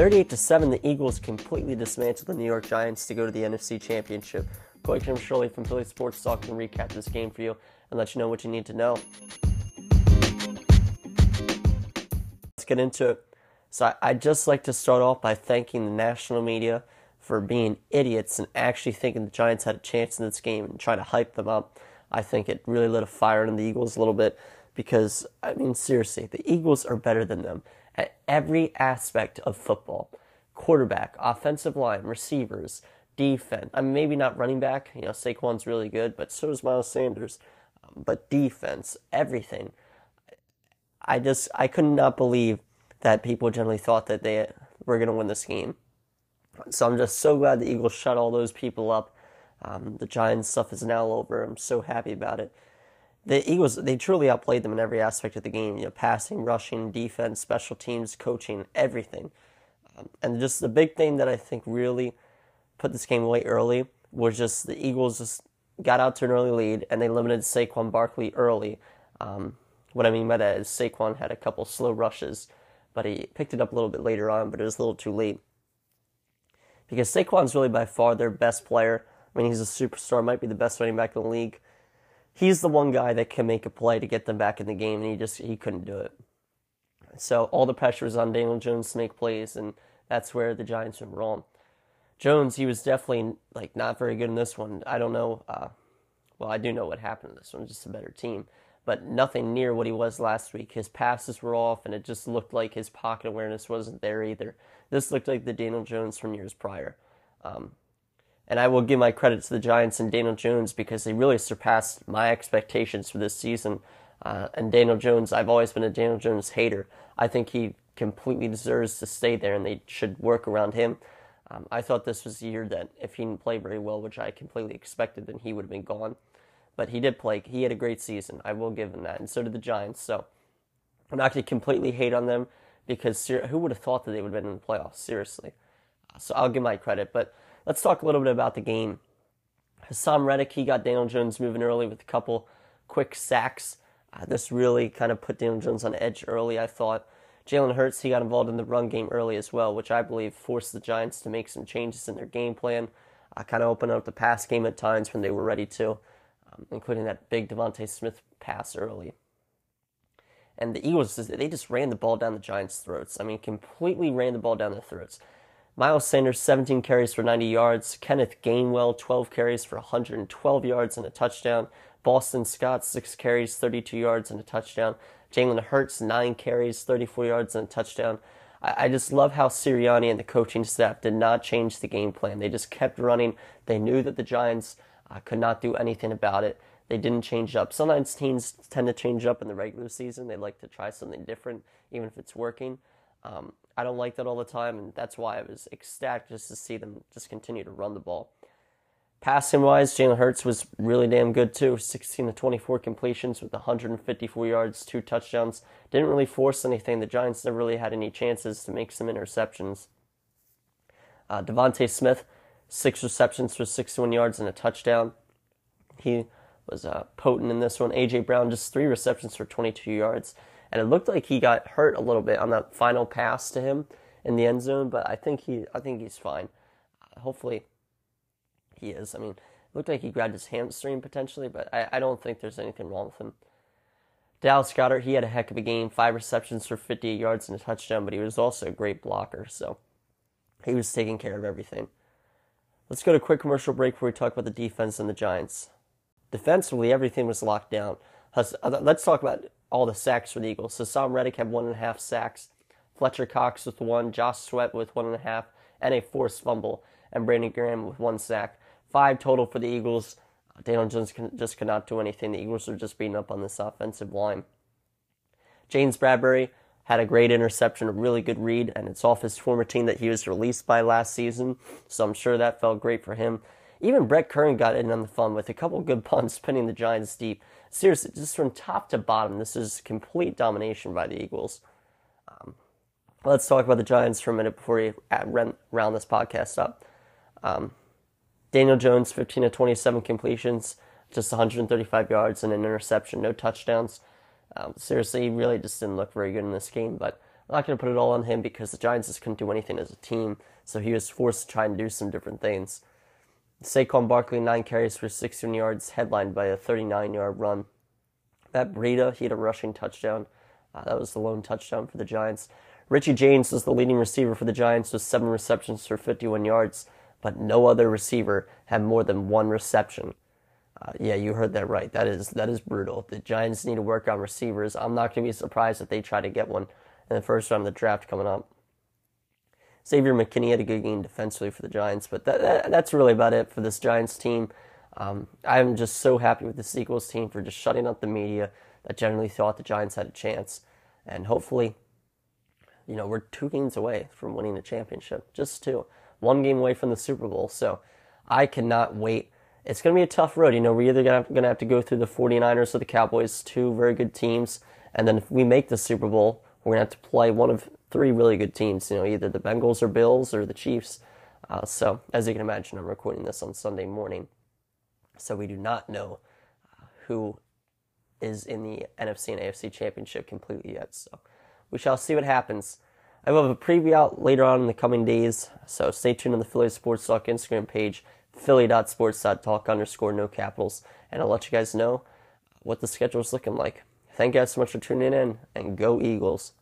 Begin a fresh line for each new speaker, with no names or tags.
38 to 7, the Eagles completely dismantled the New York Giants to go to the NFC Championship. Coy Camiscioli from Philly Sports Talk can recap this game for you and let you know what you need to know. Let's get into it. So, I'd just like to start off by thanking the national media for being idiots and actually thinking the Giants had a chance in this game and trying to hype them up. I think it really lit a fire in the Eagles a little bit because, I mean, seriously, the Eagles are better than them at every aspect of football quarterback, offensive line, receivers, defense. I mean, maybe not running back. You know, Saquon's really good, but so is Miles Sanders. But defense, everything. I just, I could not believe that people generally thought that they were going to win this game. So I'm just so glad the Eagles shut all those people up. Um, the Giants stuff is now over. I'm so happy about it the Eagles they truly outplayed them in every aspect of the game. You know, passing, rushing, defense, special teams, coaching, everything. Um, and just the big thing that I think really put this game away early was just the Eagles just got out to an early lead and they limited Saquon Barkley early. Um, what I mean by that is Saquon had a couple slow rushes, but he picked it up a little bit later on, but it was a little too late. Because Saquon's really by far their best player. I mean, he's a superstar, might be the best running back in the league he's the one guy that can make a play to get them back in the game, and he just he couldn't do it. So all the pressure was on Daniel Jones to make plays, and that's where the Giants went wrong. Jones, he was definitely like not very good in this one. I don't know. Uh, well, I do know what happened in this one. Just a better team, but nothing near what he was last week. His passes were off, and it just looked like his pocket awareness wasn't there either. This looked like the Daniel Jones from years prior. Um, and I will give my credit to the Giants and Daniel Jones because they really surpassed my expectations for this season. Uh, and Daniel Jones, I've always been a Daniel Jones hater. I think he completely deserves to stay there and they should work around him. Um, I thought this was a year that if he didn't play very well, which I completely expected, then he would have been gone. But he did play. He had a great season. I will give him that. And so did the Giants. So I'm not going to completely hate on them because who would have thought that they would have been in the playoffs? Seriously. So I'll give my credit. But Let's talk a little bit about the game. Haason Reddick, he got Daniel Jones moving early with a couple quick sacks. Uh, this really kind of put Daniel Jones on edge early, I thought. Jalen Hurts, he got involved in the run game early as well, which I believe forced the Giants to make some changes in their game plan. Uh, kind of open up the pass game at times when they were ready to, um, including that big DeVonta Smith pass early. And the Eagles, they just ran the ball down the Giants' throats. I mean, completely ran the ball down their throats. Miles Sanders, 17 carries for 90 yards. Kenneth Gainwell, 12 carries for 112 yards and a touchdown. Boston Scott, 6 carries, 32 yards and a touchdown. Jalen Hurts, 9 carries, 34 yards and a touchdown. I, I just love how Sirianni and the coaching staff did not change the game plan. They just kept running. They knew that the Giants uh, could not do anything about it. They didn't change up. Sometimes teams tend to change up in the regular season. They like to try something different, even if it's working. Um, I don't like that all the time, and that's why I was ecstatic just to see them just continue to run the ball. Passing wise, Jalen Hurts was really damn good too. 16 to 24 completions with 154 yards, two touchdowns. Didn't really force anything. The Giants never really had any chances to make some interceptions. Uh, DeVonta Smith, six receptions for 61 yards and a touchdown. He was uh, potent in this one. AJ Brown, just three receptions for 22 yards and it looked like he got hurt a little bit on that final pass to him in the end zone. But I think he, I think he's fine. hopefully, he is. I mean, it looked like he grabbed his hamstring potentially, but I, I don't think there's anything wrong with him. Dallas Goedert, he had a heck of a game, five receptions for 58 yards and a touchdown, but he was also a great blocker, so he was taking care of everything. Let's go to a quick commercial break where we talk about the defense and the Giants. Defensively, everything was locked down. Uh, let's talk about all the sacks for the Eagles. So Haason Reddick had one and a half sacks, Fletcher Cox with one, Josh Sweat with one and a half, and a forced fumble, and Brandon Graham with one sack. Five total for the Eagles. Daniel Jones just could not do anything. The Eagles were just beating up on this offensive line. James Bradberry had a great interception, a really good read, and it's off his former team that he was released by last season. So I'm sure that felt great for him. Even Brett Kern got in on the fun with a couple good punts, pinning the Giants deep seriously, just from top to bottom, this is complete domination by the Eagles. Um, let's talk about the Giants for a minute before we round this podcast up. Um, Daniel Jones, 15 to 27 completions, just 135 yards and an interception, no touchdowns. Um, seriously, he really just didn't look very good in this game. But I'm not going to put it all on him because the Giants just couldn't do anything as a team, so he was forced to try and do some different things. Saquon Barkley, nine carries for 16 yards, headlined by a 39 yard run. Matt Breida, he had a rushing touchdown. Uh, that was the lone touchdown for the Giants. Richie James was the leading receiver for the Giants with seven receptions for 51 yards, but no other receiver had more than one reception. Uh, yeah, you heard that right. That is that is brutal. The Giants need to work on receivers. I'm not going to be surprised if they try to get one in the first round of the draft coming up. Xavier McKinney had a good game defensively for the Giants, but that, that, that's really about it for this Giants team. Um, I'm just so happy with the Sequels team for just shutting up the media that generally thought the Giants had a chance. And hopefully, you know, we're two games away from winning the championship. Just two. One game away from the Super Bowl. So I cannot wait. It's going to be a tough road. You know, we're either going to have to go through the 49ers or the Cowboys, two very good teams. And then if we make the Super Bowl, we're going to have to play one of three really good teams, you know, either the Bengals or Bills or the Chiefs. Uh, so, as you can imagine, I'm recording this on Sunday morning. So, we do not know uh, who is in the NFC and AFC championship completely yet. So, we shall see what happens. I will have a preview out later on in the coming days. So, stay tuned on the Philly Sports Talk Instagram page, philly.sports.talk underscore no capitals, and I'll let you guys know what the schedule is looking like. Thank you guys so much for tuning in, and go Eagles.